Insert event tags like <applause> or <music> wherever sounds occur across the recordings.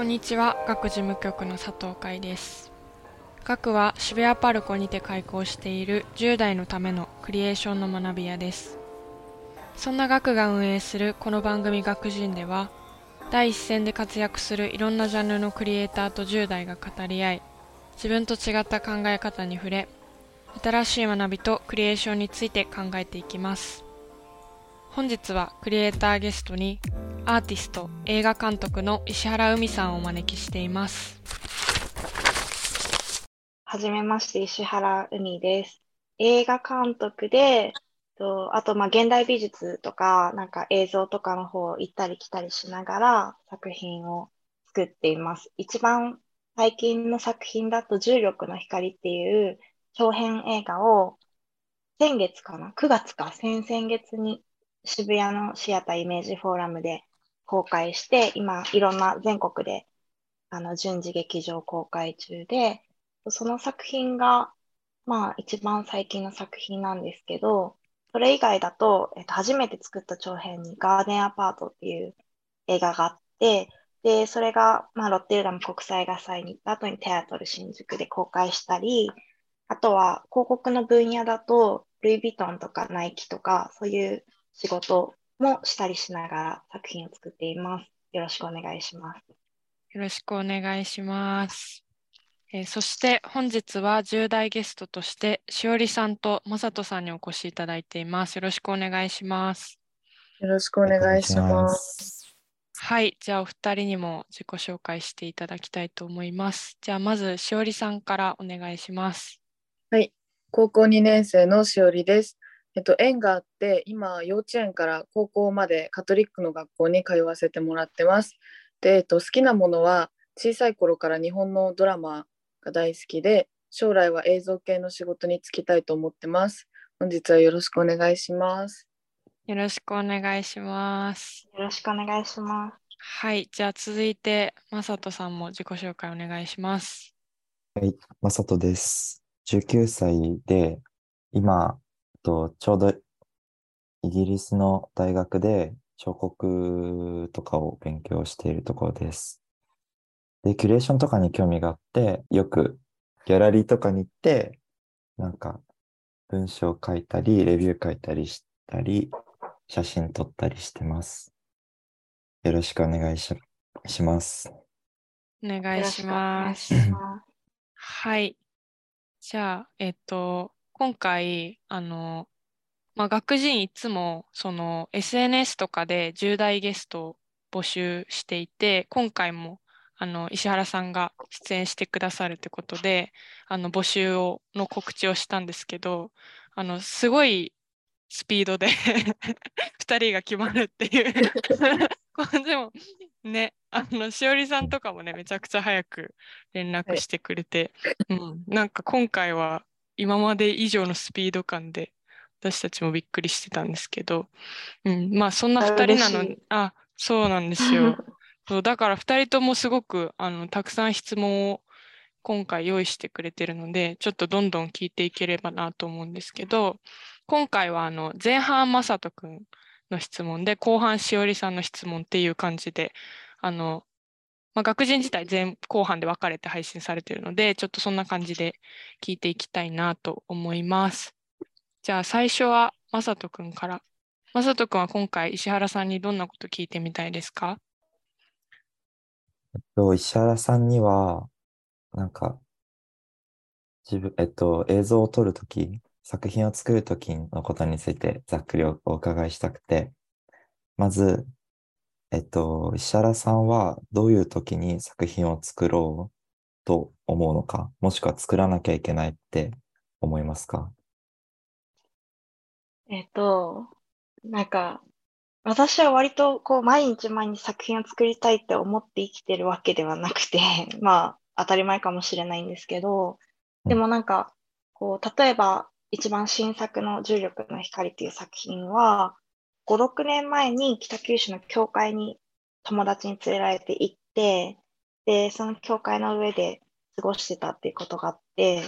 こんにちは、学事務局の佐藤海です。学は渋谷パルコにて開校している10代のためのクリエーションの学び屋です。そんな学が運営するこの番組学人では、第一線で活躍するいろんなジャンルのクリエイターと10代が語り合い、自分と違った考え方に触れ、新しい学びとクリエーションについて考えていきます。本日はクリエイターゲストにアーティスト、映画監督の石原海さんをお招きしています。はじめまして、石原海です。映画監督で、とあと、まあ、現代美術とか、なんか映像とかの方行ったり来たりしながら作品を作っています。一番最近の作品だと、重力の光っていう長編映画を先月かな ?9 月か、先々月に渋谷のシアターイメージフォーラムで公開して、今、いろんな全国であの順次劇場公開中で、その作品が、まあ、一番最近の作品なんですけど、それ以外だと、えっと、初めて作った長編にガーデンアパートっていう映画があって、で、それが、まあ、ロッテルダム国際画祭に行った後にテアトル新宿で公開したり、あとは広告の分野だと、ルイ・ヴィトンとかナイキとか、そういう仕事もしたりしながら作品を作っています。よろしくお願いします。よろしくお願いします。えーそして本日は10代ゲストとしてしおりさんとまさとさんにお越しいただいています。よろしくお願いします。よろしくお願いします。はい、じゃあお二人にも自己紹介していただきたいと思います。じゃあまずしおりさんからお願いします。はい、高校2年生のしおりです。えっと、縁があって、今、幼稚園から高校までカトリックの学校に通わせてもらってます。で、えっと、好きなものは、小さい頃から日本のドラマが大好きで、将来は映像系の仕事に就きたいと思ってます。本日はよろしくお願いします。よろしくお願いします。よろしくお願いします。はい、じゃあ続いてまさとさんも自己紹介お願いします。はい、まさとです。19歳で、今、とちょうどイギリスの大学で彫刻とかを勉強しているところです。で、キュレーションとかに興味があって、よくギャラリーとかに行って、なんか文章書いたり、レビュー書いたりしたり、写真撮ったりしてます。よろしくお願いしします。お願いし。ます。はい。じゃあ、えっと、今回、あの、まあ、学人いつも、その、SNS とかで10代ゲストを募集していて、今回も、あの、石原さんが出演してくださるってことで、あの、募集を、の告知をしたんですけど、あの、すごいスピードで <laughs> 2人が決まるっていうこうでも、ね、あの、しおりさんとかもね、めちゃくちゃ早く連絡してくれて、うん、なんか今回は今まで以上のスピード感で私たちもびっくりしてたんですけど、うん、まあそんなあ2人なのあ、そうなんですよ。<laughs> そうだから2人ともすごくあのたくさん質問を今回用意してくれてるので、ちょっとどんどん聞いていければなと思うんですけど、今回はあの前半まさとくんの質問で、後半しおりさんの質問っていう感じで、あの、まあ、学人自体前後半で分かれて配信されているので、ちょっとそんな感じで聞いていきたいなと思います。じゃあ最初はまさとくんから。まさとくんは今回石原さんにどんなこと聞いてみたいですか？えっと、石原さんには、なんか、自分、えっと、映像を撮るとき、作品を作るときのことについてざっくりお伺いしたくて、まず、えっと、石原さんはどういうときに作品を作ろうと思うのか、もしくは作らなきゃいけないって思いますか？えっと、なんか、私は割とこう毎日毎日作品を作りたいって思って生きてるわけではなくて、<laughs> まあ当たり前かもしれないんですけど、でもなんか、こう、例えば一番新作の重力の光っていう作品は、5、6年前に北九州の教会に友達に連れられて行って、で、その教会の上で過ごしてたっていうことがあって、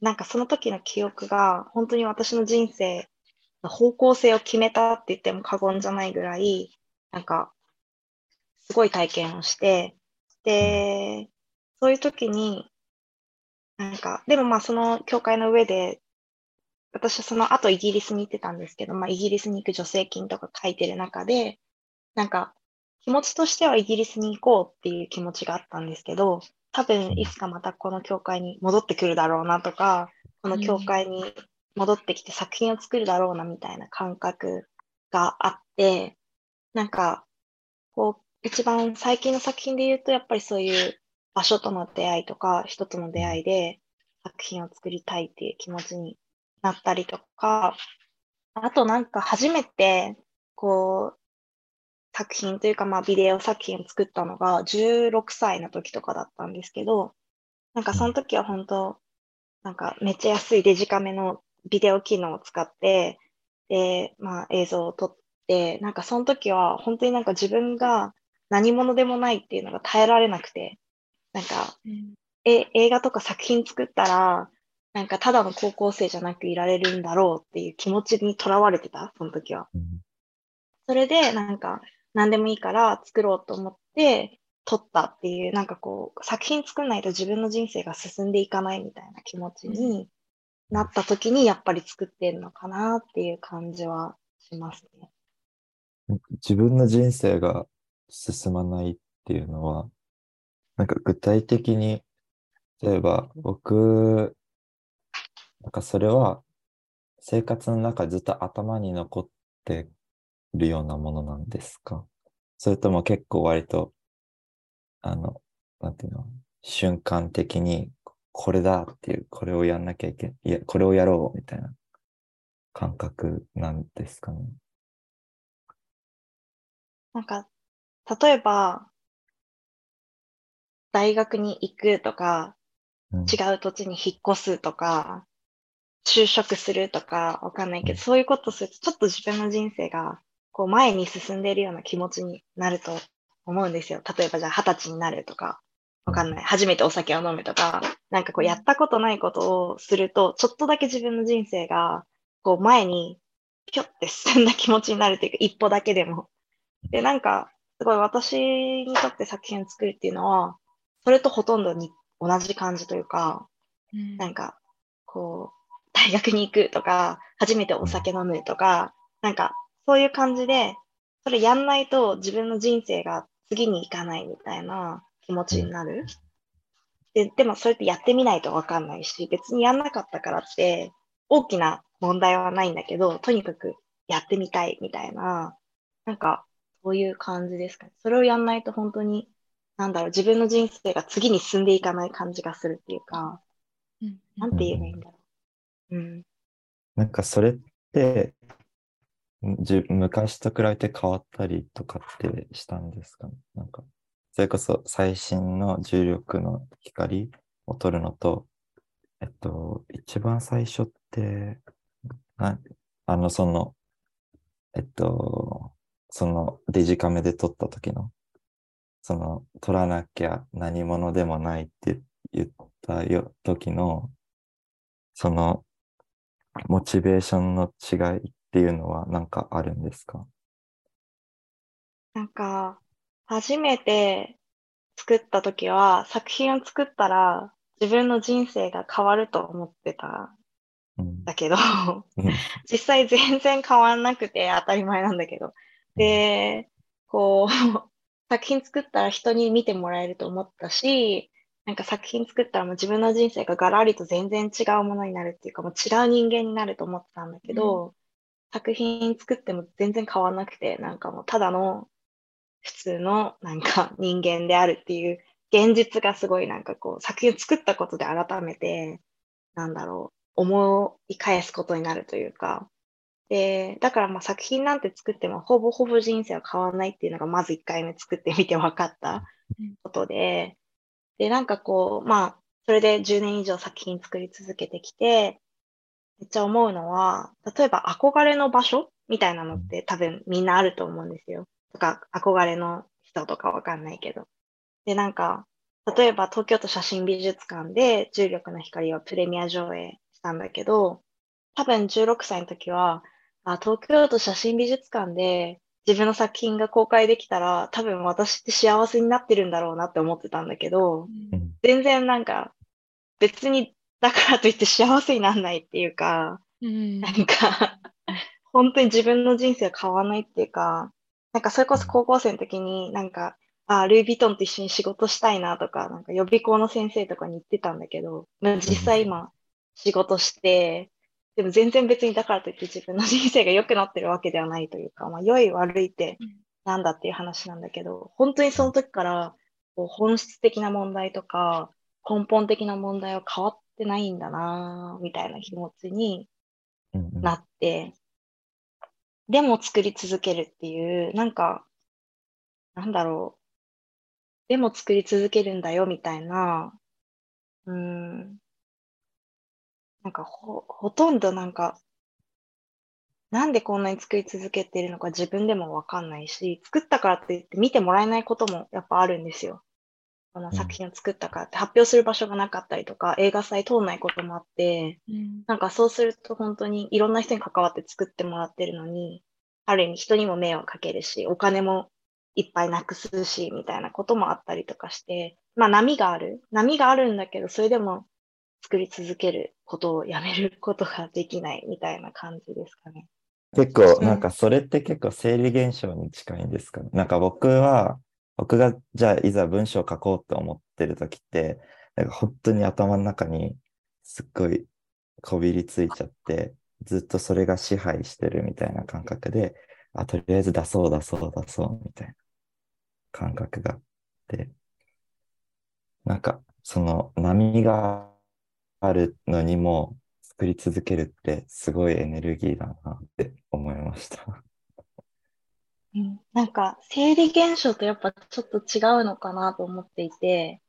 なんかその時の記憶が本当に私の人生の方向性を決めたって言っても過言じゃないぐらい、なんかすごい体験をして、で、そういう時に、なんか、でもまあその教会の上で、私はその後イギリスに行ってたんですけど、まあイギリスに行く助成金とか書いてる中で、なんか気持ちとしてはイギリスに行こうっていう気持ちがあったんですけど、多分いつかまたこの教会に戻ってくるだろうなとか、この教会に戻ってきて作品を作るだろうなみたいな感覚があって、なんか、こう、一番最近の作品で言うと、やっぱりそういう場所との出会いとか、人との出会いで作品を作りたいっていう気持ちになったりとか、あとなんか初めて、こう、作品というか、まあ、ビデオ作品を作ったのが16歳の時とかだったんですけど、なんかその時は本当、なんかめっちゃ安いデジカメのビデオ機能を使って、で、まあ映像を撮って、なんかその時は本当になんか自分が何者でもないっていうのが耐えられなくて、なんかえ映画とか作品作ったら、なんかただの高校生じゃなくいられるんだろうっていう気持ちにとらわれてた、その時は。うんそれで、なんか、何でもいいから作ろうと思って、撮ったっていう、なんかこう、作品作んないと自分の人生が進んでいかないみたいな気持ちになった時に、やっぱり作ってんのかなっていう感じはしますね。自分の人生が進まないっていうのは、なんか具体的に、例えば僕、なんかそれは生活の中でずっと頭に残ってるようなものなんですか？それとも結構割と、あの、なんていうの、瞬間的にこれだっていう、これをやんなきゃいけない、いや、これをやろうみたいな感覚なんですかね？なんか、例えば、大学に行くとか、うん。違う土地に引っ越すとか、就職するとか、わかんないけうんど、そういうことすると、ちょっと自分の人生が、こう、前に進んでいるような気持ちになると思うんですよ。例えば、じゃあ、二十歳になるとか、わかんない。初めてお酒を飲むとか、なんかこう、やったことないことをすると、ちょっとだけ自分の人生が、こう、前に、ぴょって進んだ気持ちになるというか、一歩だけでも。で、なんか、すごい私にとって作品を作るっていうのは、それとほとんどに同じ感じというか、うんなんか、こう、大学に行くとか、初めてお酒飲むとか、なんか、そういう感じで、それやんないと自分の人生が次に行かないみたいな気持ちになる。で、でもそれってやってみないとわかんないし、別にやんなかったからって、大きな問題はないんだけど、とにかくやってみたいみたいな、なんか、そういう感じですかね。それをやんないと本当に、なんだろう、自分の人生が次に進んでいかない感じがするっていうか、うんなんて言えばいいんだろう。うん。なんかそれって、昔と比べて変わったりとかってしたんですかね？なんか、それこそ最新の重力の光を撮るのと、えっと、一番最初って、なあの、その、えっと、そのデジカメで撮った時の、その、撮らなきゃ何者でもないって言ったよ時の、その、モチベーションの違いっていうのは何かあるんですか？なんか、初めて作った時は、作品を作ったら自分の人生が変わると思ってたんうん。だけど、うん <laughs> 実際全然変わんなくて当たり前なんだけど。で、こう、<laughs> 作品作ったら人に見てもらえると思ったし、なんか作品作ったらもう自分の人生がガラリと全然違うものになるっていうか、もう違う人間になると思ってたんだけど、作品作っても全然変わんなくて、なんかもうただの普通のなんか人間であるっていう現実がすごいなんかこう作品を作ったことで改めて、なんだろう、思い返すことになるというか、で、だからまあ作品なんて作ってもほぼほぼ人生は変わらないっていうのがまず1回目作ってみて分かったうん。ことで、で、なんかこう、まあ、それで10年以上作品作り続けてきて、めっちゃ思うのは、例えば憧れの場所みたいなのって多分みんなあると思うんですよ。とか、憧れの人とかわかんないけど。で、なんか、例えば東京都写真美術館で重力の光をプレミア上映したんだけど、多分16歳の時は、あ、東京都写真美術館で自分の作品が公開できたら、多分私って幸せになってるんだろうなって思ってたんだけど、うん。全然なんか、別にだからといって幸せにならないっていうか、うん。なんか、本当に自分の人生は変わらないっていうか、なんかそれこそ高校生の時になんか、あ、ルイ・ヴィトンと一緒に仕事したいなとか、なんか予備校の先生とかに言ってたんだけど、まあ実際今仕事して、でも全然別にだからといって自分の人生が良くなってるわけではないというか、まあ良い悪いってなんだっていう話なんだけど、本当にその時からこう本質的な問題とか根本的な問題は変わってないんだなぁみたいな気持ちになって、でも作り続けるっていう、なんか、なんだろう。でも作り続けるんだよみたいな、うーん。なんかほ、ほとんどなんか、なんでこんなに作り続けてるのか自分でもわかんないし、作ったからって言って見てもらえないこともやっぱあるんですよ。この作品を作ったからって発表する場所がなかったりとか、映画祭通んないこともあって、うんなんかそうすると本当にいろんな人に関わって作ってもらってるのに、ある意味人にも迷惑かけるし、お金もいっぱいなくすし、みたいなこともあったりとかして、まあ波がある。波があるんだけど、それでも作り続けることをやめることができないみたいな感じですかね。結構、なんかそれって結構生理現象に近いんですかね。なんか僕は、僕がじゃあいざ文章を書こうと思ってる時って、なんか本当に頭の中にすっごいこびりついちゃって、ずっとそれが支配してるみたいな感覚で、あ、とりあえず出そう出そう出そうみたいな感覚があって、なんかその波があるのにも作り続けるってすごいエネルギーだなって思いました。うん、なんか生理現象とやっぱちょっと違うのかなと思っていて、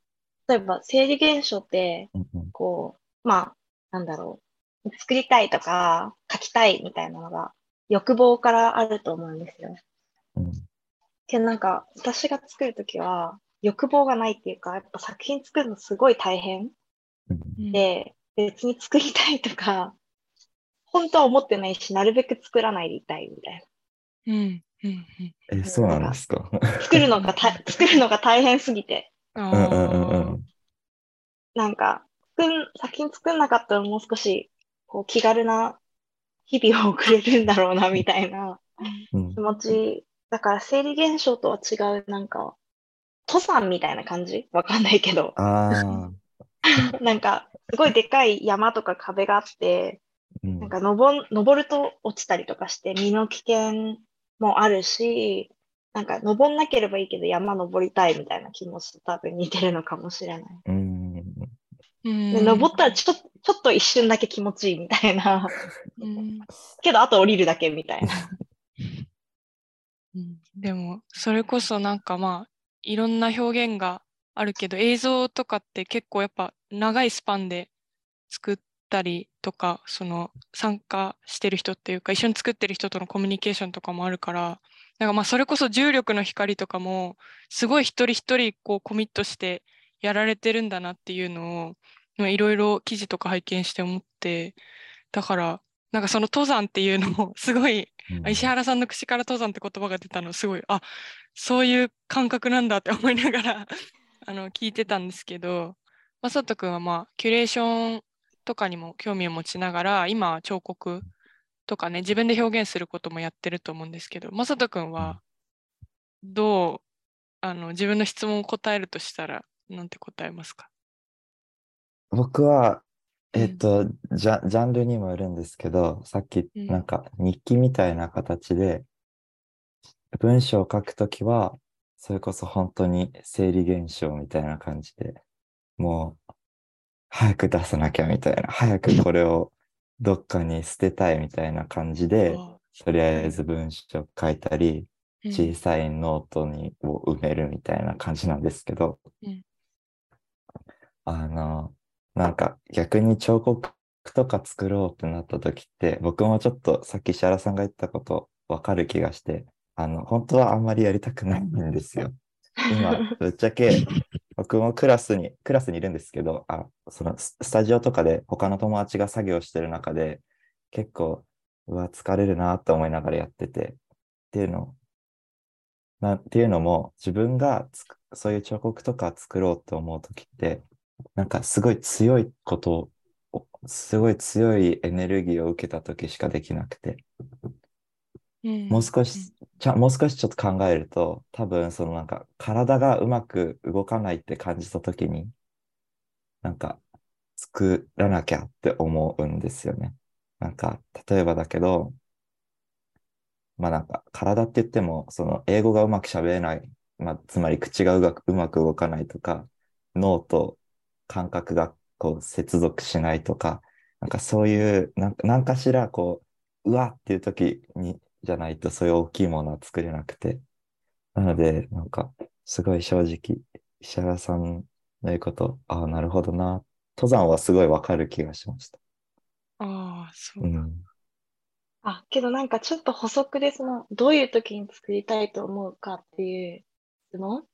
例えば生理現象って、うんうんこう、まあ、なんだろう。作りたいとか、書きたいみたいなのが、欲望からあると思うんですよ。うんけどなんか、私が作るときは、欲望がないっていうか、やっぱ作品作るのすごい大変で、別に作りたいとか、<laughs> 本当は思ってないし、なるべく作らないでいたいみたいうんうんうんえ、そうなんですか？な。作るのがた、<laughs> 作るのが大変すぎて。あうんうんうんうーん。なんか、作ん、作品作んなかったらもう少し、こう、気軽な日々を送れるんだろうな、みたいなうん気持ち。だから、生理現象とは違う、なんか、登山みたいな感じわかんないけど。ああ、<laughs> なんか、すごいでかい山とか壁があって、うんなんか登ん、登ると落ちたりとかして、身の危険もあるし、なんか登んなければいいけど山登りたいみたいな気持ちと多分似てるのかもしれない。うん。うんで、登ったらちょっと、ちょっと一瞬だけ気持ちいいみたいな。うんけど、あと降りるだけみたいな。うんでも、それこそなんかまあ、いろんな表現があるけど、映像とかって結構やっぱ長いスパンで作ったりとか、その参加してる人っていうか、一緒に作ってる人とのコミュニケーションとかもあるから、なんかまあそれこそ重力の光とかも、すごい一人一人こうコミットしてやられてるんだなっていうのを、まあいろいろ記事とか拝見して思って、だから、なんかその登山っていうのも <laughs> すごいあ石原さんの口から登山って言葉が出たのすごいあそういう感覚なんだって思いながらあの聞いてたんですけどまさとくんはまあキュレーションとかにも興味を持ちながら今は彫刻とかね自分で表現することもやってると思うんですけどまさとくんはどうあの自分の質問を答えるとしたらなんて答えますか？僕は、うん。えっと、ジャ、ジャンルにもよるんですけど、さっきうん。なんか日記みたいな形で、文章を書くときは、それこそ本当に生理現象みたいな感じで、もう、早く出さなきゃみたいな、早くこれをどっかに捨てたいみたいな感じで、<laughs> あとりあえず文章を書いたり、うん。小さいノートにを埋めるみたいな感じなんですけど、うん。あの、なんか逆に彫刻とか作ろうってなった時って、僕もちょっとさっき石原さんが言ったことわかる気がして、あの、本当はあんまりやりたくないんですよ。<laughs> 今、ぶっちゃけ僕もクラスに、クラスにいるんですけど、あ、そのス、スタジオとかで他の友達が作業してる中で、結構、うわ、疲れるなって思いながらやってて、っていうのなっていうのも、自分がつくそういう彫刻とか作ろうと思うときって、なんかすごい強いことを、すごい強いエネルギーを受けたときしかできなくて、うんもう少し、ちゃもう少しちょっと考えると、多分そのなんか体がうまく動かないって感じたときに、なんか作らなきゃって思うんですよね。なんか、例えばだけど、まあなんか体って言っても、その英語がうまく喋れない、まあつまり口がうまくうまく動かないとか、脳と感覚がこう接続しないとか、なんかそういう、なんかなんかしらこう、うわっていう時に、じゃないとそういう大きいものは作れなくて。なので、なんか、すごい正直、石原さんの言うこと、ああ、なるほどな。登山はすごいわかる気がしました。ああ、そうう。ん。あ、けどなんかちょっと補足で、その、どういう時に作りたいと思うかっていう質問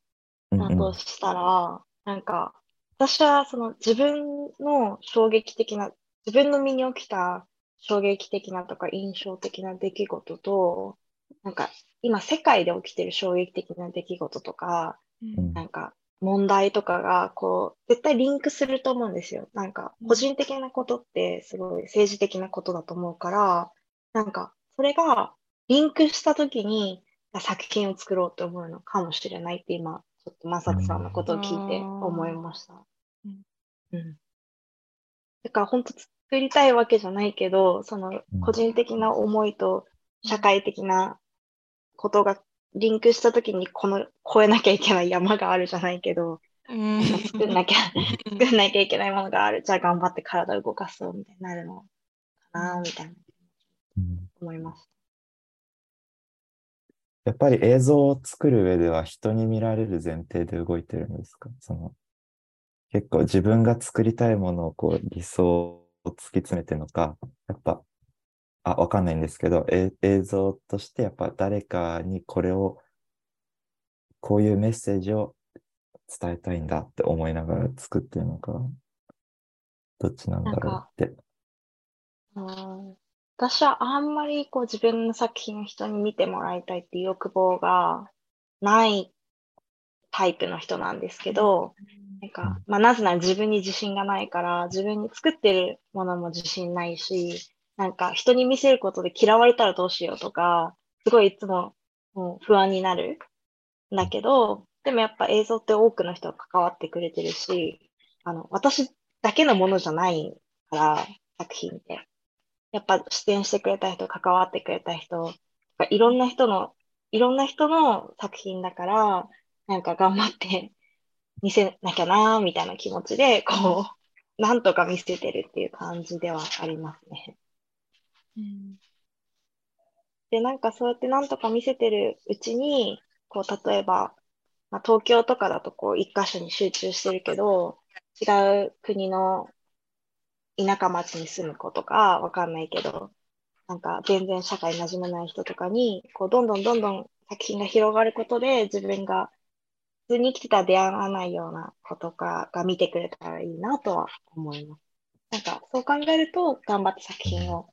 うんだとしたら、なんか、私はその自分の衝撃的な、自分の身に起きた衝撃的なとか印象的な出来事と、なんか今世界で起きてる衝撃的な出来事とか、うんなんか問題とかがこう、絶対リンクすると思うんですよ。なんか個人的なことってすごい政治的なことだと思うから、なんかそれがリンクした時に作品を作ろうと思うのかもしれないって今、ちょっとまさとさんのことを聞いて思いました。うんうん。だから本当作りたいわけじゃないけど、そのうん。個人的な思いと社会的なことがリンクしたときにこの越えなきゃいけない山があるじゃないけど、うん。作んなきゃ、作んなきゃいけないものがある。じゃあ頑張って体を動かそうみたいになるのかな、みたいな。うん。思います。やっぱり映像を作る上では人に見られる前提で動いてるんですか？その結構自分が作りたいものをこう理想を突き詰めてるのか、やっぱ、あ、わかんないんですけど、え映像としてやっぱ誰かにこれを、こういうメッセージを伝えたいんだって思いながら作ってるのか、どっちなんだろうって。うん私はあんまりこう自分の作品を人に見てもらいたいっていう欲望がないタイプの人なんですけど、なんか、まあ、なぜなら自分に自信がないから、自分に作ってるものも自信ないし、なんか人に見せることで嫌われたらどうしようとか、すごいいつももう不安になるんだけど、でもやっぱ映像って多くの人が関わってくれてるし、あの、私だけのものじゃないから、作品って。やっぱ出演してくれた人、関わってくれた人、いろんな人の、いろんな人の作品だから、なんか頑張って見せなきゃなーみたいな気持ちで、こう、なんとか見せてるっていう感じではありますね。うんで、なんかそうやってなんとか見せてるうちに、こう、例えば、まあ、東京とかだとこう、一箇所に集中してるけど、違う国の田舎町に住む子とか、わかんないけど、なんか全然社会に馴染めない人とかに、こう、どんどんどんどん作品が広がることで、自分が普通に生きてたら出会わないような子とかが見てくれたらいいなとは思います。なんか、そう考えると、頑張って作品を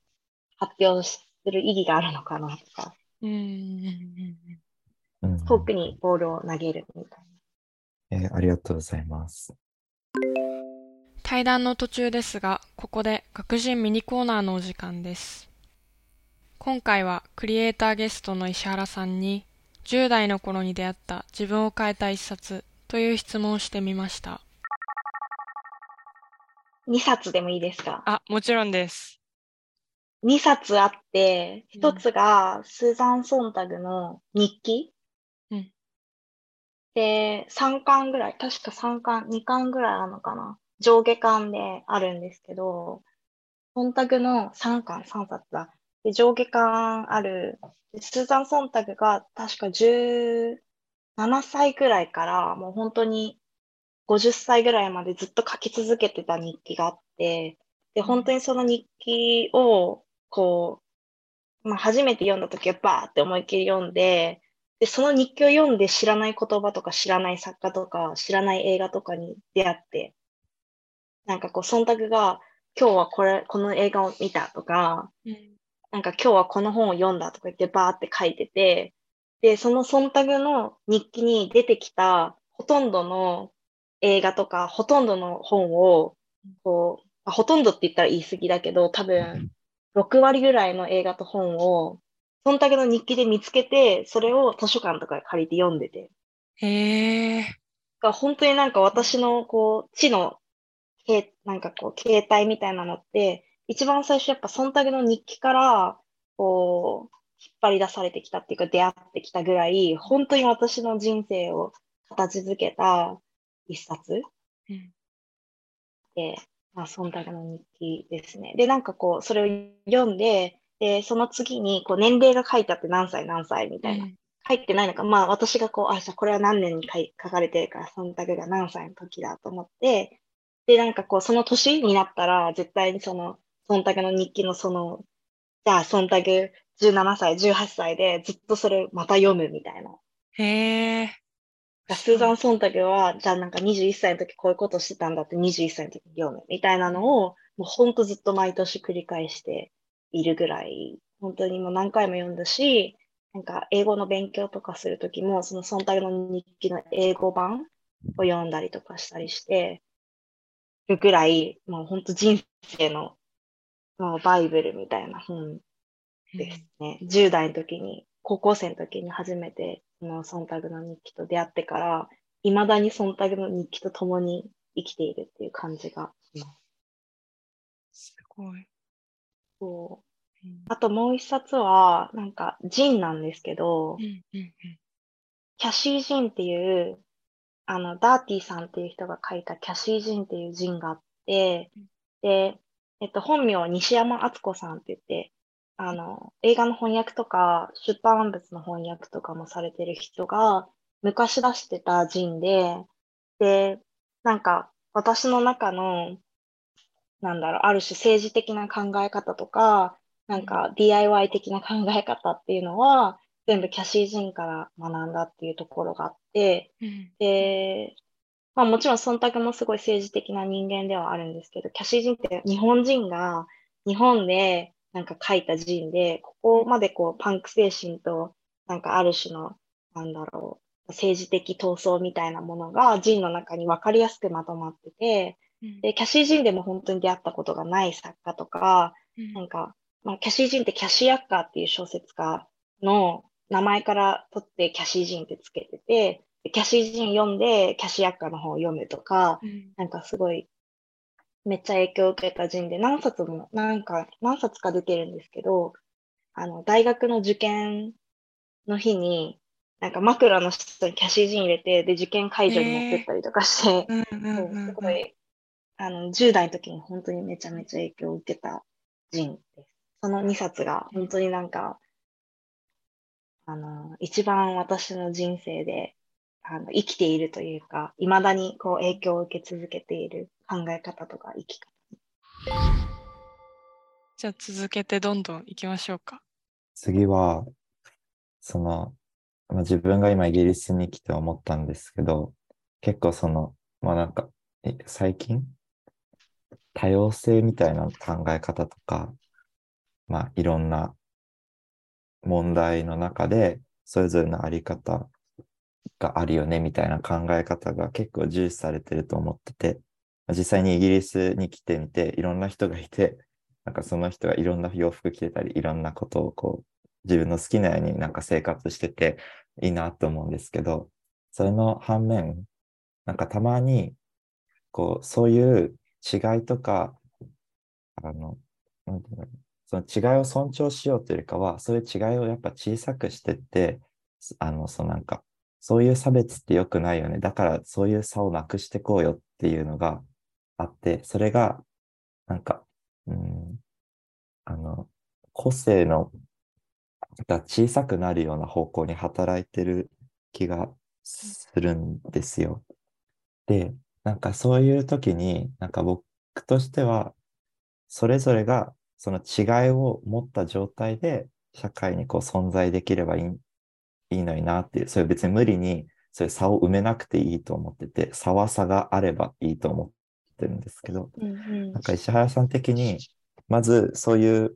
発表する意義があるのかなとか、うん。うん。うん。遠くにボールを投げるみたいなえーありがとうございます。対談の途中ですが、ここで学人ミニコーナーのお時間です。今回はクリエイターゲストの石原さん。に、10代の頃に出会った自分を変えた一冊という質問をしてみました。な。2冊でもいいですか？あ、もちろんです。?2 冊あって、うん1つがスーザン・ソンタグの日記。うんで、3巻ぐらい、確か3巻、2巻ぐらいあるのかな？上下巻であるんですけど、ソンタグの3巻、3冊だ。で、上下巻ある。でスーザン・ソンタグが確か17歳ぐらいから、もう本当に50歳ぐらいまでずっと書き続けてた日記があって、で、本当にその日記を、こう、まあ、初めて読んだ時はバーって思いっきり読んで、で、その日記を読んで知らない言葉とか知らない作家とか知らない映画とかに出会って、なんかこう、忖度が、今日はこれ、この映画を見たとか、うんなんか今日はこの本を読んだとか言ってバーって書いてて、で、その忖度の日記に出てきたほとんどの映画とか、ほとんどの本を、こう、まあほとんどって言ったら言い過ぎだけど、多分、6割ぐらいの映画と本を、忖度の日記で見つけて、それを図書館とかで借りて読んでて。へえ。が本当になんか私のこう、知の、けなんかこう、携帯みたいなのって、一番最初やっぱ忖度の日記から、こう、引っ張り出されてきたっていうか出会ってきたぐらい、本当に私の人生を形づけた一冊うんで、まあ、忖度の日記ですね。で、なんかこう、それを読んで、で、その次に、こう、年齢が書いてあって何歳何歳みたいな。書いてないのか、まあ私がこう、あ、じゃあこれは何年に書かれてるから、忖度が何歳の時だと思って、で、なんかこう、その年になったら、絶対にその、忖度の日記のその、じゃあ忖度17歳、18歳でずっとそれまた読むみたいな。へえ。スーザン・ソンタグは、じゃあなんか21歳の時こういうことしてたんだって21歳の時に読むみたいなのを、もうほんとずっと毎年繰り返しているぐらい、本当にもう何回も読んだし、なんか英語の勉強とかする時も、そのソンタグの日記の英語版を読んだりとかしたりしてるぐらい、もう本当人生のもうバイブルみたいな本ですね。10代の時に、高校生の時に初めて、その忖度の日記と出会ってから、未だに忖度の日記と共に生きているっていう感じがします。すごい。そううんあともう一冊は、なんか、ジンなんですけどう、んうんうんキャシー・ジンっていう、あの、ダーティさんっていう人が書いたキャシー・ジンっていうジンがあってうん、で、えっと、本名は西山敦子さんって言って、あの、映画の翻訳とか、出版物の翻訳とかもされてる人が、昔出してたジンで、で、なんか、私の中の、なんだろう、ある種政治的な考え方とか、なんか DIY 的な考え方っていうのは、全部キャシー人から学んだっていうところがあって、うん。で、まあもちろん忖度もすごい政治的な人間ではあるんですけど、キャシー人って日本人が日本でなんか書いた人で、ここまでこうパンク精神となんかある種の、なんだろう、政治的闘争みたいなものが人の中に分かりやすくまとまってて、うん。で、キャシー人でも本当に出会ったことがない作家とか、うん。なんか、まあ、キャシー人ってキャシーアッカーっていう小説家の名前から取ってキャシー人ってつけてて、でキャシー人読んでキャシーアッカーの本を読むとか、うん。なんかすごいめっちゃ影響を受けた人で何冊も、なんか何冊か出てるんですけど、あの、大学の受験の日に、なんか枕の下にキャシー人入れて、で、受験会場に持ってったりとかして、すごい、あの、10代の時に本当にめちゃめちゃ影響を受けた人です。その2冊が本当になんか、あの、一番私の人生で、あの、生きているというか、未だにこう影響を受け続けている考え方とか生き方。じゃあ続けてどんどん行きましょうか。次は、その、まあ、自分が今イギリスに来て思ったんですけど、結構その、まあなんか、え最近、多様性みたいな考え方とか、まあいろんな問題の中で、それぞれのあり方があるよねみたいな考え方が結構重視されてると思ってて、実際にイギリスに来てみて、いろんな人がいて、なんかその人がいろんな洋服着てたり、いろんなことをこう、自分の好きなようになんか生活してていいなと思うんですけど、それの反面、なんかたまに、こう、そういう違いとか、あの、なんていうのその違いを尊重しようというよりかは、そういう違いをやっぱ小さくしてって、あの、そうなんか、そういう差別って良くないよね。だからそういう差をなくしていこうよっていうのがあって、それが、なんか、うん、あの、個性のが小さくなるような方向に働いてる気がするんですよ。で、なんかそういう時に、なんか僕としては、それぞれがその違いを持った状態で社会にこう存在できればいいいいのになっていう、それ別に無理にそういう差を埋めなくていいと思ってて、差は差があればいいと思ってるんですけど、うんうん。なんか石原さん的に、まずそういう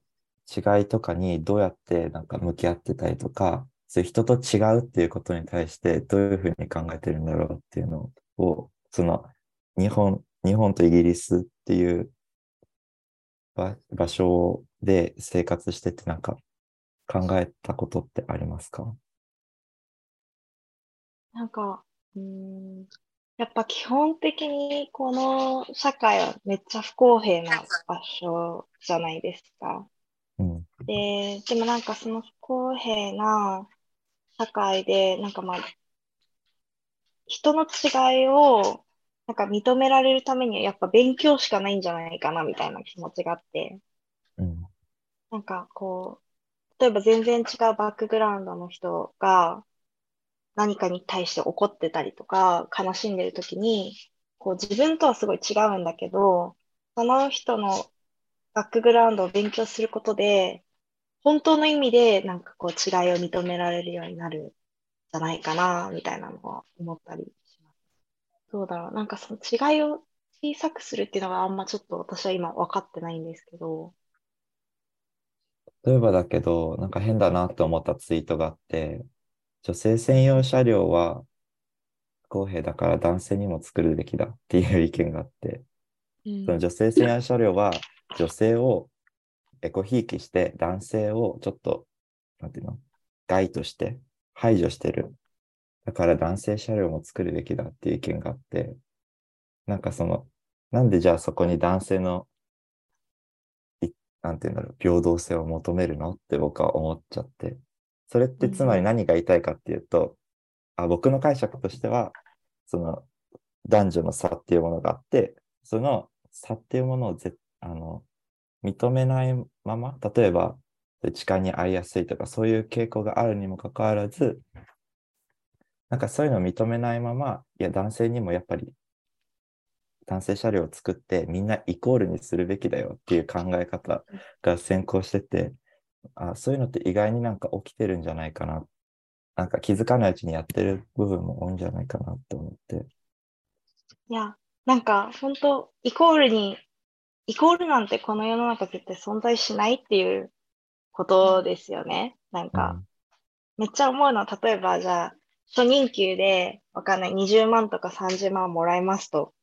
違いとかにどうやってなんか向き合ってたりとか、そういう人と違うっていうことに対してどういうふうに考えてるんだろうっていうのを、その日本、日本とイギリスっていう場場所で生活しててなんか考えたことってありますか？なんか、うーん、やっぱ基本的にこの社会はめっちゃ不公平な場所じゃないですか。うん。で、でもなんかその不公平な社会で、なんかまあ、人の違いをなんか認められるためにはやっぱ勉強しかないんじゃないかなみたいな気持ちがあって、うん。なんかこう、例えば全然違うバックグラウンドの人が何かに対して怒ってたりとか悲しんでる時に、こう自分とはすごい違うんだけど、その人のバックグラウンドを勉強することで、本当の意味でなんかこう違いを認められるようになるんじゃないかな、みたいなのは思ったりします。どうだろう。なんかその違いを小さくするっていうのがあんまちょっと私は今分かってないんですけど、例えばだけど、なんか変だなって思ったツイートがあって、女性専用車両は不公平だから男性にも作るべきだっていう意見があって、うんその女性専用車両は女性をエコひいきして男性をちょっと、なんていうの、害として排除してる。だから男性車両も作るべきだっていう意見があって、なんかその、なんでじゃあそこに男性の、いなんていうんだろう、平等性を求めるのって僕は思っちゃって。それってつまり何が言いたいかっていうと、あ僕の解釈としては、その男女の差っていうものがあって、その差っていうものをぜあの認めないまま、例えば痴漢に遭いやすいとか、そういう傾向があるにもかかわらず、なんかそういうのを認めないまま、いや、男性にもやっぱり男性車両を作ってみんなイコールにするべきだよっていう考え方が先行してて、あそういうのって意外になんか起きてるんじゃないかな。なんか気づかないうちにやってる部分も多いんじゃないかなって思って。いや、なんか本当イコールに、イコールなんてこの世の中絶対存在しないっていうことですよね。なんか、めっちゃ思うのは、例えばじゃあ、初任給で、わかんない、20万とか30万もらえますと。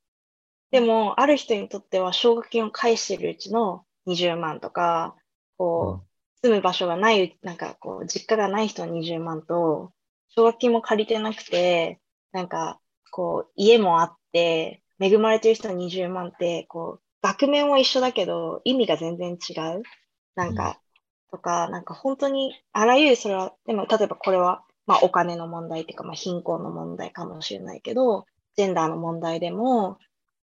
でも、ある人にとっては奨学金を返してるうちの20万とか、こう、住む場所がない、なんかこう、実家がない人の20万と、奨学金も借りてなくて、なんか、こう、家もあって、恵まれてる人の20万って、こう、額面は一緒だけど、意味が全然違う。なんか、とか、なんか本当に、あらゆるそれは、でも例えばこれは、まあお金の問題っていうか、まあ貧困の問題かもしれないけど、ジェンダーの問題でも、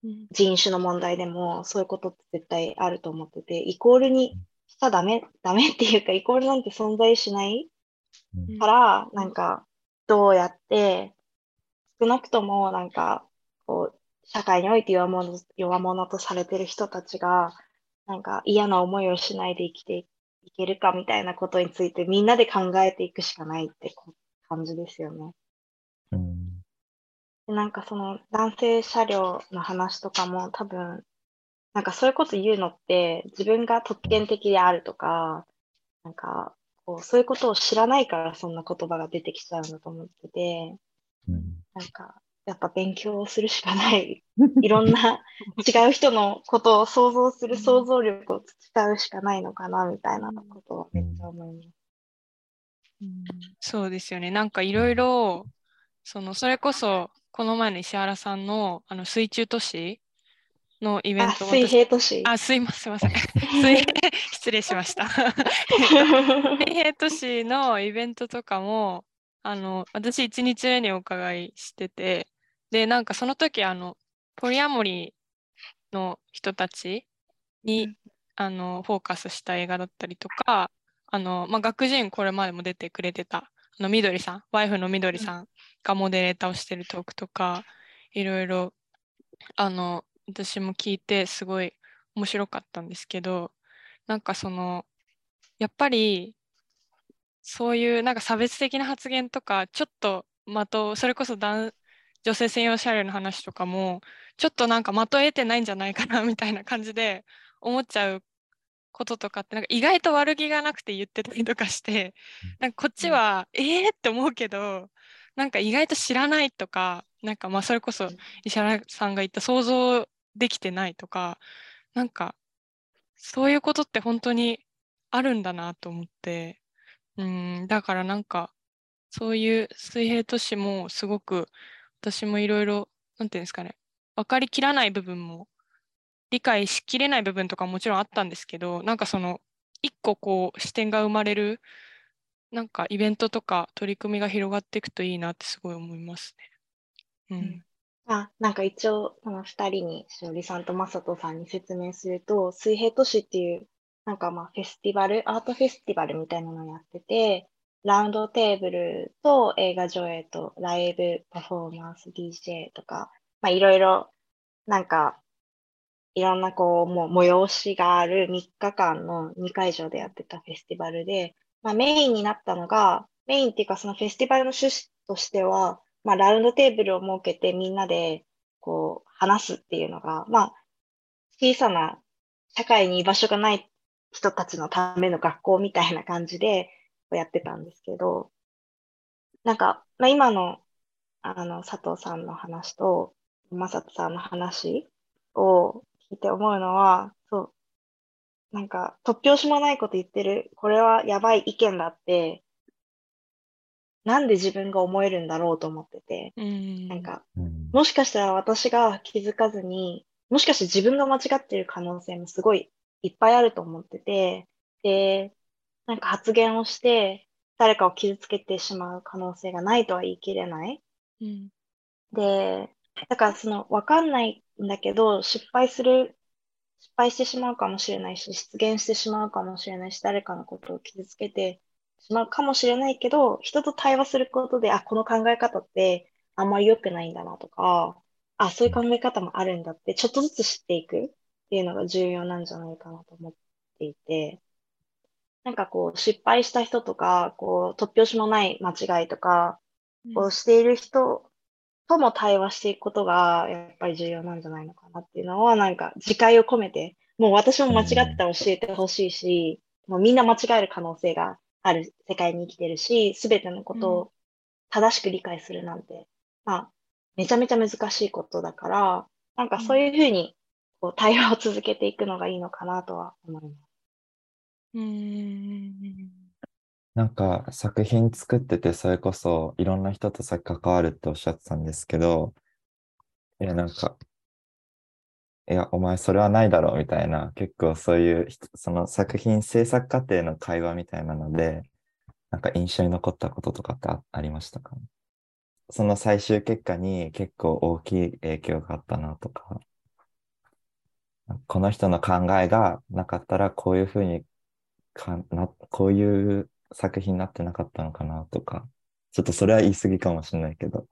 うん人種の問題でも、そういうことって絶対あると思ってて、イコールにしちゃダメ、ダメっていうか、イコールなんて存在しないうんから、なんか、どうやって、少なくとも、なんか、こう、社会において弱者、弱者とされてる人たちが、なんか嫌な思いをしないで生きていけるかみたいなことについてみんなで考えていくしかないってこ感じですよね。うんでなんかその男性車両の話とかも多分、なんかそういうこと言うのって自分が特権的であるとか、なんかこうそういうことを知らないからそんな言葉が出てきちゃうんだと思ってて、うんなんかやっぱ勉強をするしかない。いろんな違う人のことを想像する想像力を培うしかないのかなみたいなことをめっちゃ思います。うんそうですよね。なんかいろいろ、その、それこそ、この前の石原さんの、あの、水中都市のイベンあ、ト、水私平都市。あ、すいません、すいません。<laughs> 水平、失礼しました。<laughs> 水平都市のイベントとかも、あの、私1日目にお伺いしてて、で、なんかその時、あの、ポリアモリーの人たちに、うんあの、フォーカスした映画だったりとか、あの、まあ、学人これまでも出てくれてた、あの、みどりさん、ワイフのみどりさんがモデレーターをしてるトークとか、いろいろ、あの、私も聞いて、すごい面白かったんですけど、なんかその、やっぱり、そういうなんか差別的な発言とか、ちょっと的を、それこそ男女性専用車両の話とかも、ちょっとなんか的を得てないんじゃないかなみたいな感じで思っちゃうこととかってなんか意外と悪気がなくて言ってたりとかしてなんかこっちは、えーって思うけどなんか意外と知らないとかなんかまあそれこそ石原さんが言った想像できてないとかなんかそういうことって本当にあるんだなと思ってうんだからなんかそういう水平都市もすごく私もいろいろなんていうんですかね分かりきらない部分も理解しきれない部分とかもちろんあったんですけどなんかその一個こう視点が生まれるなんかイベントとか取り組みが広がっていくといいなってすごい思いますね。うん。あ、なんか一応、この二人に、しおりさんとまさとさんに説明すると、水平都市っていう、なんかまあフェスティバル、アートフェスティバルみたいなのをやってて、ラウンドテーブルと映画上映とライブパフォーマンス、DJ とか、まあいろいろ、なんか、いろんなこう、もう催しがある3日間の2会場でやってたフェスティバルで、まあメインになったのが、メインっていうかそのフェスティバルの趣旨としては、まあラウンドテーブルを設けてみんなでこう話すっていうのが、まあ小さな社会に居場所がない人たちのための学校みたいな感じでやってたんですけど、なんか、まあ、今のあの佐藤さんの話と、正人さんの話を聞いて思うのは、そう、なんか、突拍子もないこと言ってる、これはやばい意見だって、なんで自分が思えるんだろうと思ってて、うん。なんか、うんもしかしたら私が気づかずに、もしかして自分が間違ってる可能性もすごいいっぱいあると思ってて、で、なんか発言をして、誰かを傷つけてしまう可能性がないとは言い切れない。うん。で、だからその、わかんないんだけど、失敗する、失敗してしまうかもしれないし、出現してしまうかもしれないし、誰かのことを傷つけてしまうかもしれないけど、人と対話することで、あ、この考え方ってあんまり良くないんだなとか、あ、そういう考え方もあるんだって、ちょっとずつ知っていくっていうのが重要なんじゃないかなと思っていて、なんかこう、失敗した人とか、こう、突拍子もない間違いとか、をしている人とも対話していくことがやっぱり重要なんじゃないのかなっていうのはなんか自戒を込めてもう私も間違ってたら教えてほしいし、もうみんな間違える可能性がある世界に生きてるし、すべてのことを正しく理解するなんて、まあ、めちゃめちゃ難しいことだから、なんかそういうふうにこう対話を続けていくのがいいのかなとは思います。うん。なんか作品作ってて、それこそいろんな人とさっき関わるっておっしゃってたんですけど、いや、なんか、いや、お前それはないだろうみたいな、結構そういう、その作品制作過程の会話みたいなので、なんか印象に残ったこととかってあ、ありましたか？その最終結果に結構大きい影響があったなとか、この人の考えがなかったらこういうふうにかな、こういう作品になってなかったのかなとか、ちょっとそれは言い過ぎかもしれないけど。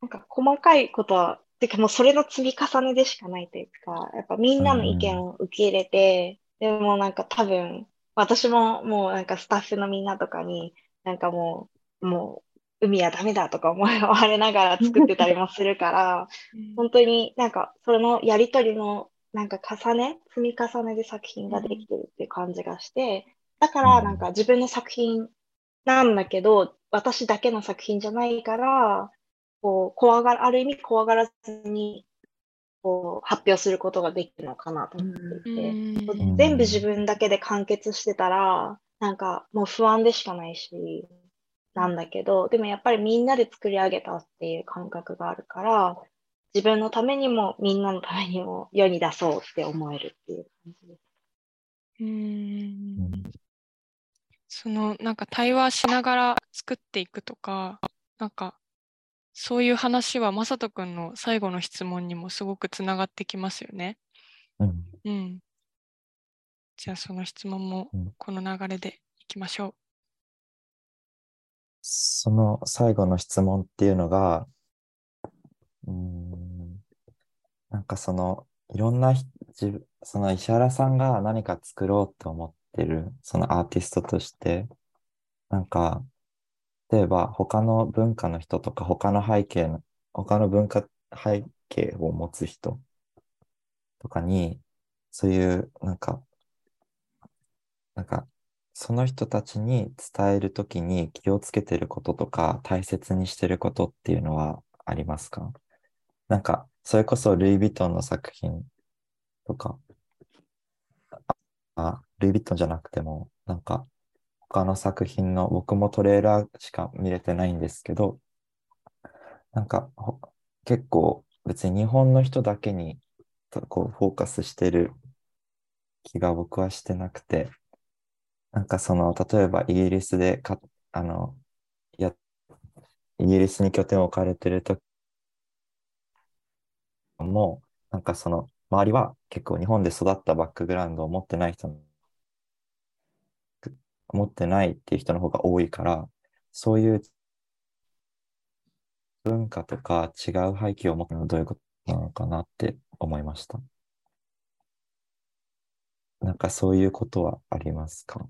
なんか細かいことは、てかもうそれの積み重ねでしかないというか、やっぱみんなの意見を受け入れて、でもなんか多分、私ももうなんかスタッフのみんなとかに、なんかもう、もう海はダメだとか思われながら作ってたりもするから、本当になんかそれのやりとりのなんか重ね、積み重ねで作品ができてるっていう感じがして、だからなんか自分の作品なんだけど、私だけの作品じゃないから、こう、怖がら、ある意味怖がらずに、こう、発表することができるのかなと思っていて、うん。全部自分だけで完結してたら、なんかもう不安でしかないし、なんだけど、でもやっぱりみんなで作り上げたっていう感覚があるから、自分のためにもみんなのためにも世に出そうって思えるっていう感じです。うん。そのなんか対話しながら作っていくとか、なんかそういう話はまさとくんの最後の質問にもすごくつながってきますよね。うん。うん。じゃあその質問もうんこの流れでいきましょその最後の質問っていうのが、うーん、なんかその、いろんなその石原さんが何か作ろうと思ってる、そのアーティストとして、なんか、例えば他の文化の人とか他の背景の、他の文化背景を持つ人とかに、そういう、なんか、なんか、その人たちに伝えるときに気をつけてることとか、大切にしてることっていうのはありますか？なんか、それこそルイ・ヴィトンの作品とか、あ、ルイ・ヴィトンじゃなくても、なんか、他の作品の、僕もトレーラーしか見れてないんですけど、なんか、結構別に日本の人だけにこうフォーカスしてる気が僕はしてなくて、なんかその、例えばイギリスでか、あの、や、イギリスに拠点を置かれてるとも、なんかその、周りは結構日本で育ったバックグラウンドを持ってない人、持ってないっていう人の方が多いから、そういう文化とか違う背景を持ってるのはどういうことなのかなって思いました。なんかそういうことはありますか？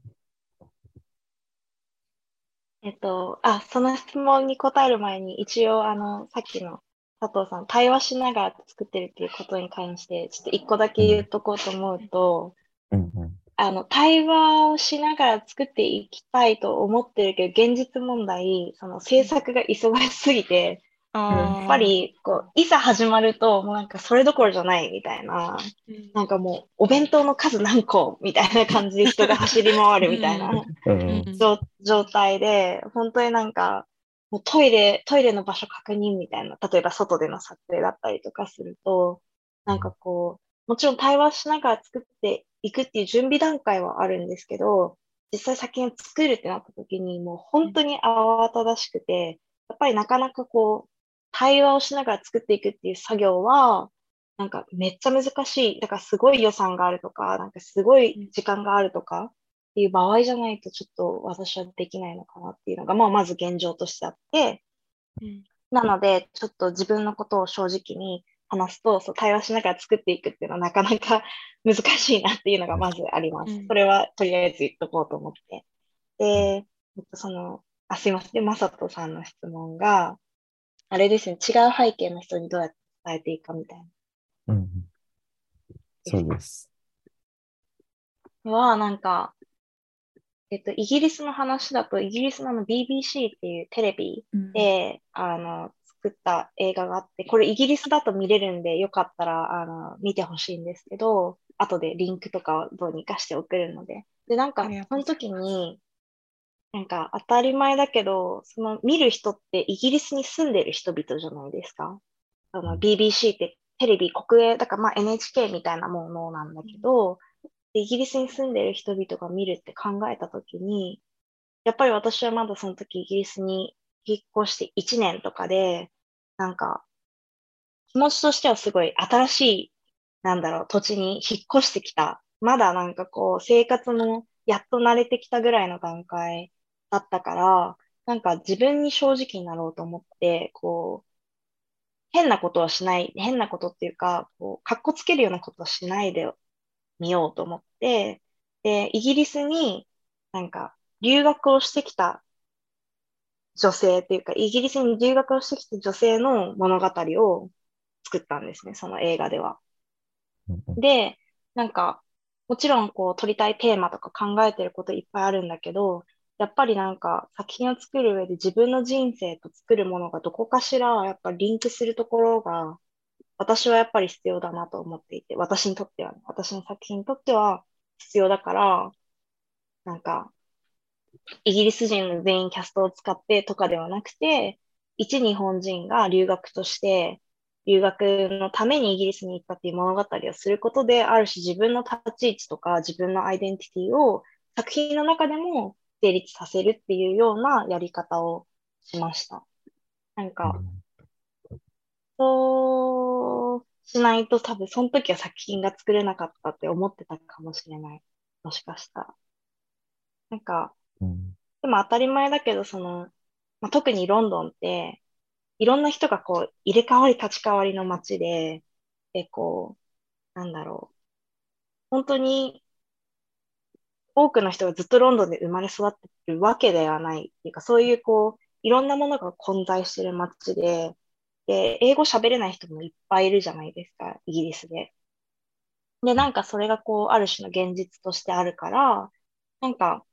えっと、あ、その質問に答える前に、一応、あの、さっきの佐藤さん、対話しながら作ってるっていうことに関して、ちょっと一個だけ言っとこうと思うと、うんうん。あの、対話をしながら作っていきたいと思ってるけど、現実問題、その制作が忙しすぎて、あやっぱり、こう、いざ始まると、もうなんかそれどころじゃないみたいな、ー、なんかもう、お弁当の数何個みたいな感じで人が走り回るみたいな。状態で、本当になんか、もうトイレ、トイレの場所確認みたいな、例えば外での撮影だったりとかすると、なんかこう、もちろん対話しながら作っていくっていう準備段階はあるんですけど、実際先に作るってなった時に、もう本当に慌ただしくて、やっぱりなかなかこう、対話をしながら作っていくっていう作業は、なんかめっちゃ難しい。だからすごい予算があるとか、なんかすごい時間があるとかっていう場合じゃないとちょっと私はできないのかなっていうのが、まあまず現状としてあって、うん。なので、ちょっと自分のことを正直に話すと、そう対話しながら作っていくっていうのはなかなか <laughs> 難しいなっていうのがまずあります。うんそれはとりあえず言っとこうと思って。で、えっと、その、あ、すいません。で、まさとさんの質問が、あれですね、違う背景の人にどうやって伝えていいかみたいうんうん。そうです。は、なんか、えっと、イギリスの話だと、イギリスのあの BBC っていうテレビうんで、あの、作った映画があって、これイギリスだと見れるんで、よかったら、あの、見てほしいんですけど、後でリンクとかをどうにかして送るので。で、なんかそうの時に、なんか当たり前だけど、その見る人ってイギリスに住んでる人々じゃないですか。あの BBC ってテレビ国営、だからまあ NHK みたいなものなんだけど、でイギリスに住んでる人々が見るって考えた時に、やっぱり私はまだその時イギリスに引っ越して1年とかで、なんか、気持ちとしてはすごい新しい、なんだろう、土地に引っ越してきた。まだなんかこう、生活もやっと慣れてきたぐらいの段階だったから、なんか自分に正直になろうと思って、こう、変なことはしない、変なことっていうか、こう、かっこつけるようなことはしないでみようと思って、で、イギリスになんか留学をしてきた女性っていうか、イギリスに留学をしてきた女性の物語を作ったんですね、その映画では。で、なんか、もちろんこう撮りたいテーマとか考えてることいっぱいあるんだけど、やっぱりなんか作品を作る上で自分の人生と作るものがどこかしらやっぱリンクするところが私はやっぱり必要だなと思っていて、私にとってはね、私の作品にとっては必要だから、なんか、イギリス人の全員キャストを使ってとかではなくて、一日本人が留学として、留学のためにイギリスに行ったっていう物語をすることで、ある種自分の立ち位置とか自分のアイデンティティを作品の中でも成立させるっていうようなやり方をしました。なんか、そうしないと多分その時は作品が作れなかったって思ってたかもしれない。もしかしたら。なんか、うんでも当たり前だけど、その、まあ、特にロンドンって、いろんな人がこう、入れ替わり立ち替わりの街で、で、こう、なんだろう。本当に、多くの人がずっとロンドンで生まれ育ってるわけではないっていうか、そういうこう、いろんなものが混在してる街で、で、英語喋れない人もいっぱいいるじゃないですか、イギリスで。で、なんかそれがこう、ある種の現実としてあるから、なんか、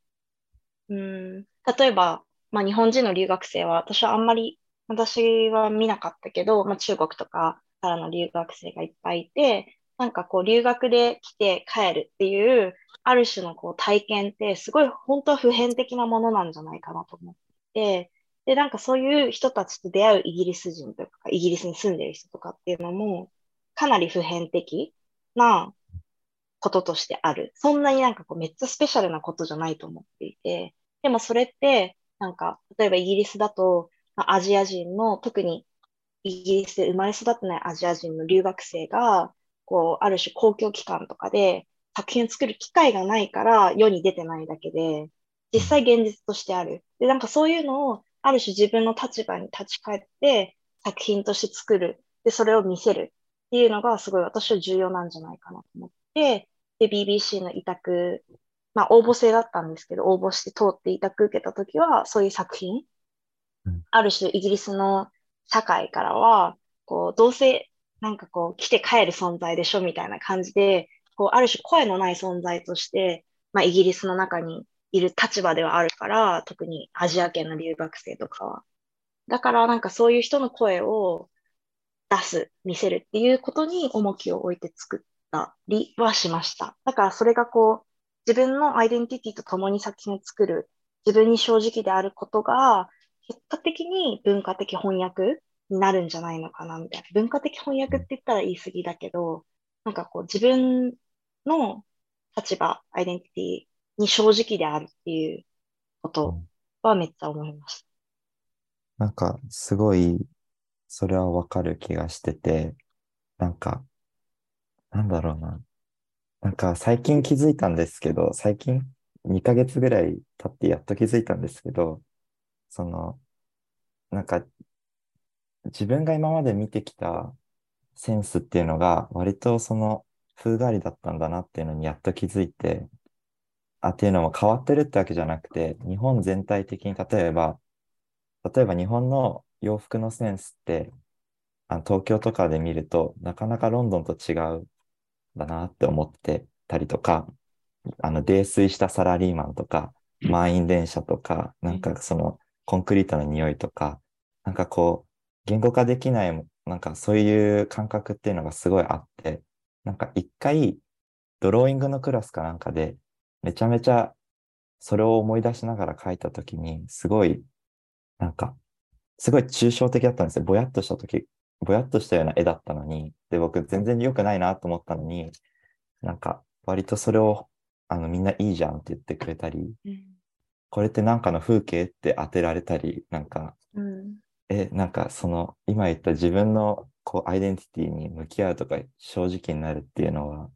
うん、例えば、まあ日本人の留学生は、私はあんまり、私は見なかったけど、まあ中国とかからの留学生がいっぱいいて、なんかこう留学で来て帰るっていう、ある種のこう体験ってすごい本当は普遍的なものなんじゃないかなと思って、で、なんかそういう人たちと出会うイギリス人とか、イギリスに住んでる人とかっていうのも、かなり普遍的なこととしてある。そんなになんかこうめっちゃスペシャルなことじゃないと思っていて、でもそれって、なんか、例えばイギリスだと、まあアジア人の、特にイギリスで生まれ育ってないアジア人の留学生が、こう、ある種公共機関とかで作品を作る機会がないから世に出てないだけで、実際現実としてある。で、なんかそういうのを、ある種自分の立場に立ち返って作品として作る。で、それを見せるっていうのがすごい私は重要なんじゃないかなと思って、で、BBC の委託、まあ応募制だったんですけど、応募して通って委託受けたときは、そういう作品うん、ある種イギリスの社会からは、こう、どうせなんかこう、来て帰る存在でしょみたいな感じで、こう、ある種声のない存在として、まあイギリスの中にいる立場ではあるから、特にアジア圏の留学生とかは。だからなんかそういう人の声を出す、見せるっていうことに重きを置いて作ったりはしました。だからそれがこう、自分のアイデンティティと共に作品を作る、自分に正直であることが、結果的に文化的翻訳になるんじゃないのかな、みたいな。文化的翻訳って言ったら言い過ぎだけど、なんかこう自分の立場、アイデンティティに正直であるっていうことはめっちゃ思いました。なんか、すごい、それはわかる気がしてて、なんか、なんだろうな。なんか、最近気づいたんですけど、最近、2ヶ月ぐらい経ってやっと気づいたんですけど、その、なんか、自分が今まで見てきたセンスっていうのが、割とその、風変わりだったんだなっていうのにやっと気づいて、あ、っていうのも変わってるってわけじゃなくて、日本全体的に例えば、例えば日本の洋服のセンスって、あの東京とかで見ると、なかなかロンドンと違うだなって思ってたりとか、あの、泥酔したサラリーマンとか、満員電車とか、なんかその、コンクリートの匂いとか、なんかこう、言語化できない、なんかそういう感覚っていうのがすごいあって、なんか一回、ドローイングのクラスかなんかで、めちゃめちゃそれを思い出しながら描いたときに、すごい、なんか、すごい抽象的だったんですよ。ぼやっとしたとき、ぼやっとしたような絵だったのに、で、僕全然良くないなと思ったのに、なんか、割とそれを、あの、みんないいじゃんって言ってくれたり、うんこれってなんかの風景って当てられたり、なんか、うん。え、なんかその、今言った自分のこう、アイデンティティに向き合うとか、正直になるっていうのは、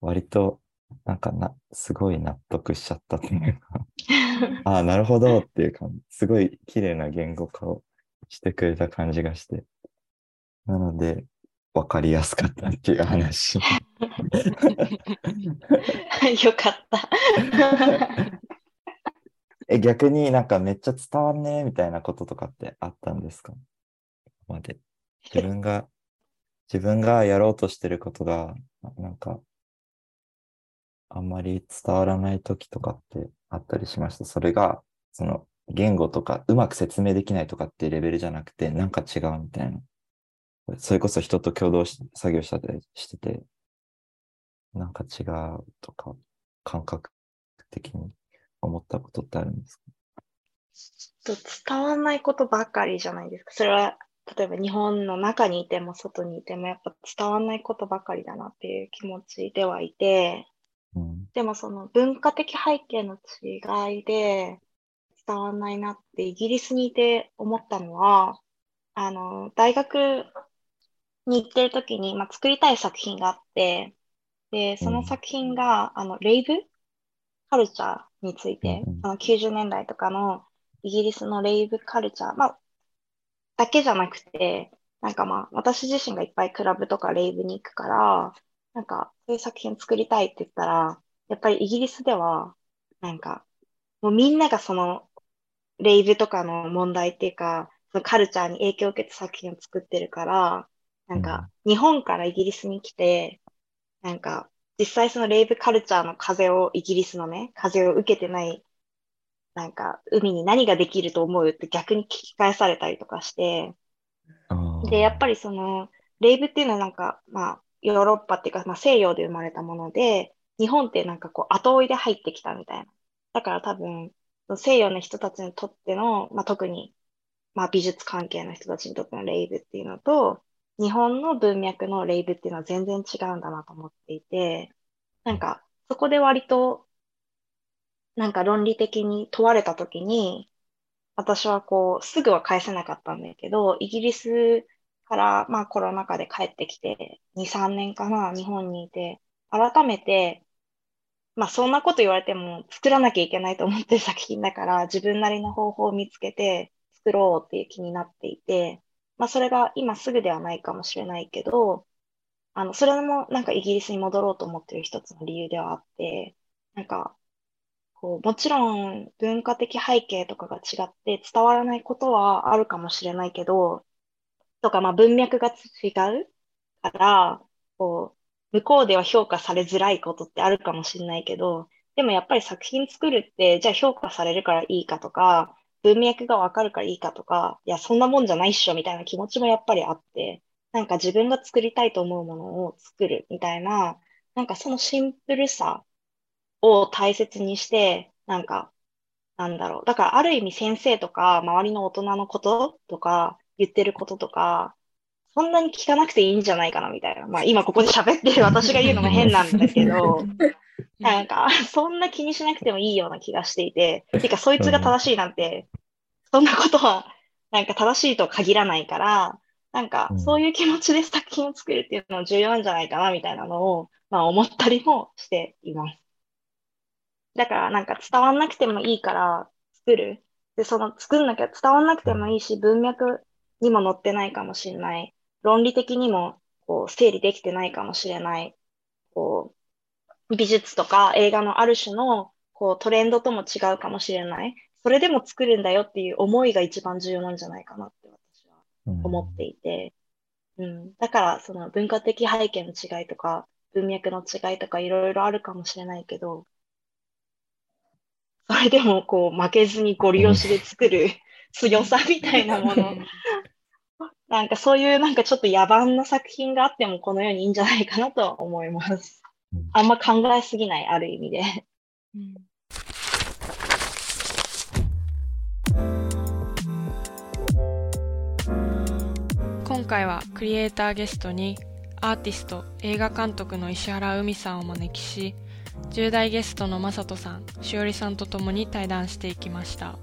割と、なんかな、すごい納得しちゃったっていうか、<laughs> ああ、なるほどっていう感じ、すごい綺麗な言語化をしてくれた感じがして、なので、わかりやすかったっていう話。<laughs> よかった。<laughs> え、逆になんかめっちゃ伝わんねえみたいなこととかってあったんですか？今まで。自分が、<laughs> 自分がやろうとしてることが、ななんか、あんまり伝わらない時とかってあったりしました。それが、その、言語とかうまく説明できないとかっていうレベルじゃなくて、なんか違うみたいな。それこそ人と共同し作業したりしてて、なんか違うとか、感覚的に思ったことってあるんですか？と伝わらないことばかりじゃないですか。それは、例えば日本の中にいても外にいてもやっぱ伝わらないことばかりだなっていう気持ちではいて、うん。でもその文化的背景の違いで伝わらないなってイギリスにいて思ったのは、あの、大学に行ってる時に、まあ、作りたい作品があって、で、その作品が、あの、レイブカルチャーについてあの90年代とかのイギリスのレイブカルチャー、まあ、だけじゃなくて、なんかまあ、私自身がいっぱいクラブとかレイブに行くから、なんか、そういう作品作りたいって言ったら、やっぱりイギリスでは、なんか、もうみんながその、レイブとかの問題っていうか、そのカルチャーに影響を受けて作品を作ってるから、なんか、日本からイギリスに来て、なんか、実際そのレイブカルチャーの風を、イギリスのね、風を受けてない、なんか、海に何ができると思うって逆に聞き返されたりとかして、で、やっぱりその、レイブっていうのはなんか、まあ、ヨーロッパっていうか、まあ、西洋で生まれたもので、日本ってなんかこう、後追いで入ってきたみたいな。だから多分、西洋の人たちにとっての、まあ、特に、まあ、美術関係の人たちにとってのレイブっていうのと、日本の文脈のレイブっていうのは全然違うんだなと思っていて、なんか、そこで割と、なんか論理的に問われたときに、私はこう、すぐは返せなかったんだけど、イギリスから、まあコロナ禍で帰ってきて、2、3年かな、日本にいて、改めて、まあそんなこと言われても作らなきゃいけないと思ってる作品だから、自分なりの方法を見つけて作ろうっていう気になっていて、まあそれが今すぐではないかもしれないけど、あの、それもなんかイギリスに戻ろうと思ってる一つの理由ではあって、なんか、こう、もちろん文化的背景とかが違って伝わらないことはあるかもしれないけど、とか、まあ文脈が違うから、こう、向こうでは評価されづらいことってあるかもしれないけど、でもやっぱり作品作るって、じゃあ評価されるからいいかとか、文脈がわかるからいいかとか、いや、そんなもんじゃないっしょみたいな気持ちもやっぱりあって、なんか自分が作りたいと思うものを作るみたいな、なんかそのシンプルさを大切にして、なんか、なんだろう。だからある意味先生とか周りの大人のこととか言ってることとか、そんなに聞かなくていいんじゃないかなみたいな。まあ今ここで喋ってる <laughs> 私が言うのも変なんだけど、<laughs> なんかそんな気にしなくてもいいような気がしていて、てかそいつが正しいなんて、そんなことはなんか正しいとは限らないから、なんかそういう気持ちで作品を作るっていうのも重要なんじゃないかなみたいなのを、まあ思ったりもしています。だからなんか伝わんなくてもいいから作る。で、その作んなきゃ伝わんなくてもいいし、文脈にも載ってないかもしれない。論理的にもこう整理できてないかもしれない。こう、美術とか映画のある種のこうトレンドとも違うかもしれない。それでも作るんだよっていう思いが一番重要なんじゃないかなって私は思っていて。うん。だからその文化的背景の違いとか文脈の違いとかいろいろあるかもしれないけど、それでもこう負けずにゴリ押しで作る <laughs> 強さみたいなもの。<laughs> なんかそういうなんかちょっと野蛮な作品があってもこの世にいいんじゃないかなと思います。あんま考えすぎない、ある意味で。うん今回はクリエイターゲストにアーティスト映画監督の石原海さんをお招きし10代ゲストの正人さん、しおりさんと共に対談していきました。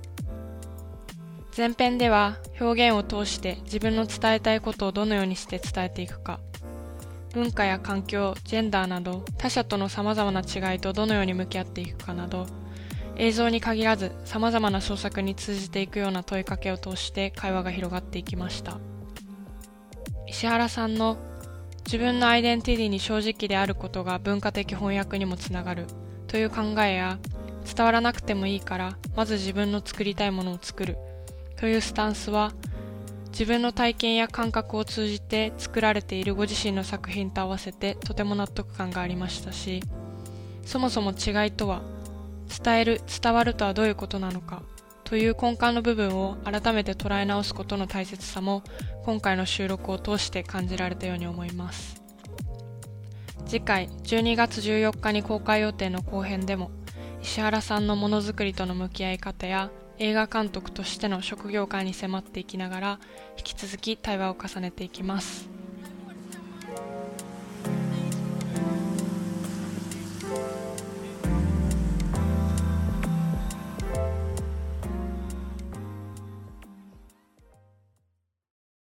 前編では表現を通して自分の伝えたいことをどのようにして伝えていくか、文化や環境、ジェンダーなど他者との様々な違いとどのように向き合っていくかなど、映像に限らず様々な創作に通じていくような問いかけを通して会話が広がっていきました。石原さんの自分のアイデンティティに正直であることが文化的翻訳にもつながるという考えや伝わらなくてもいいからまず自分の作りたいものを作るというスタンスは自分の体験や感覚を通じて作られているご自身の作品と合わせてとても納得感がありましたしそもそも違いとは伝える伝わるとはどういうことなのかという根幹の部分を改めて捉え直すことの大切さも今回の収録を通して感じられたように思います。次回12月14日に公開予定の後編でも石原さんのものづくりとの向き合い方や映画監督としての職業観に迫っていきながら引き続き対話を重ねていきます。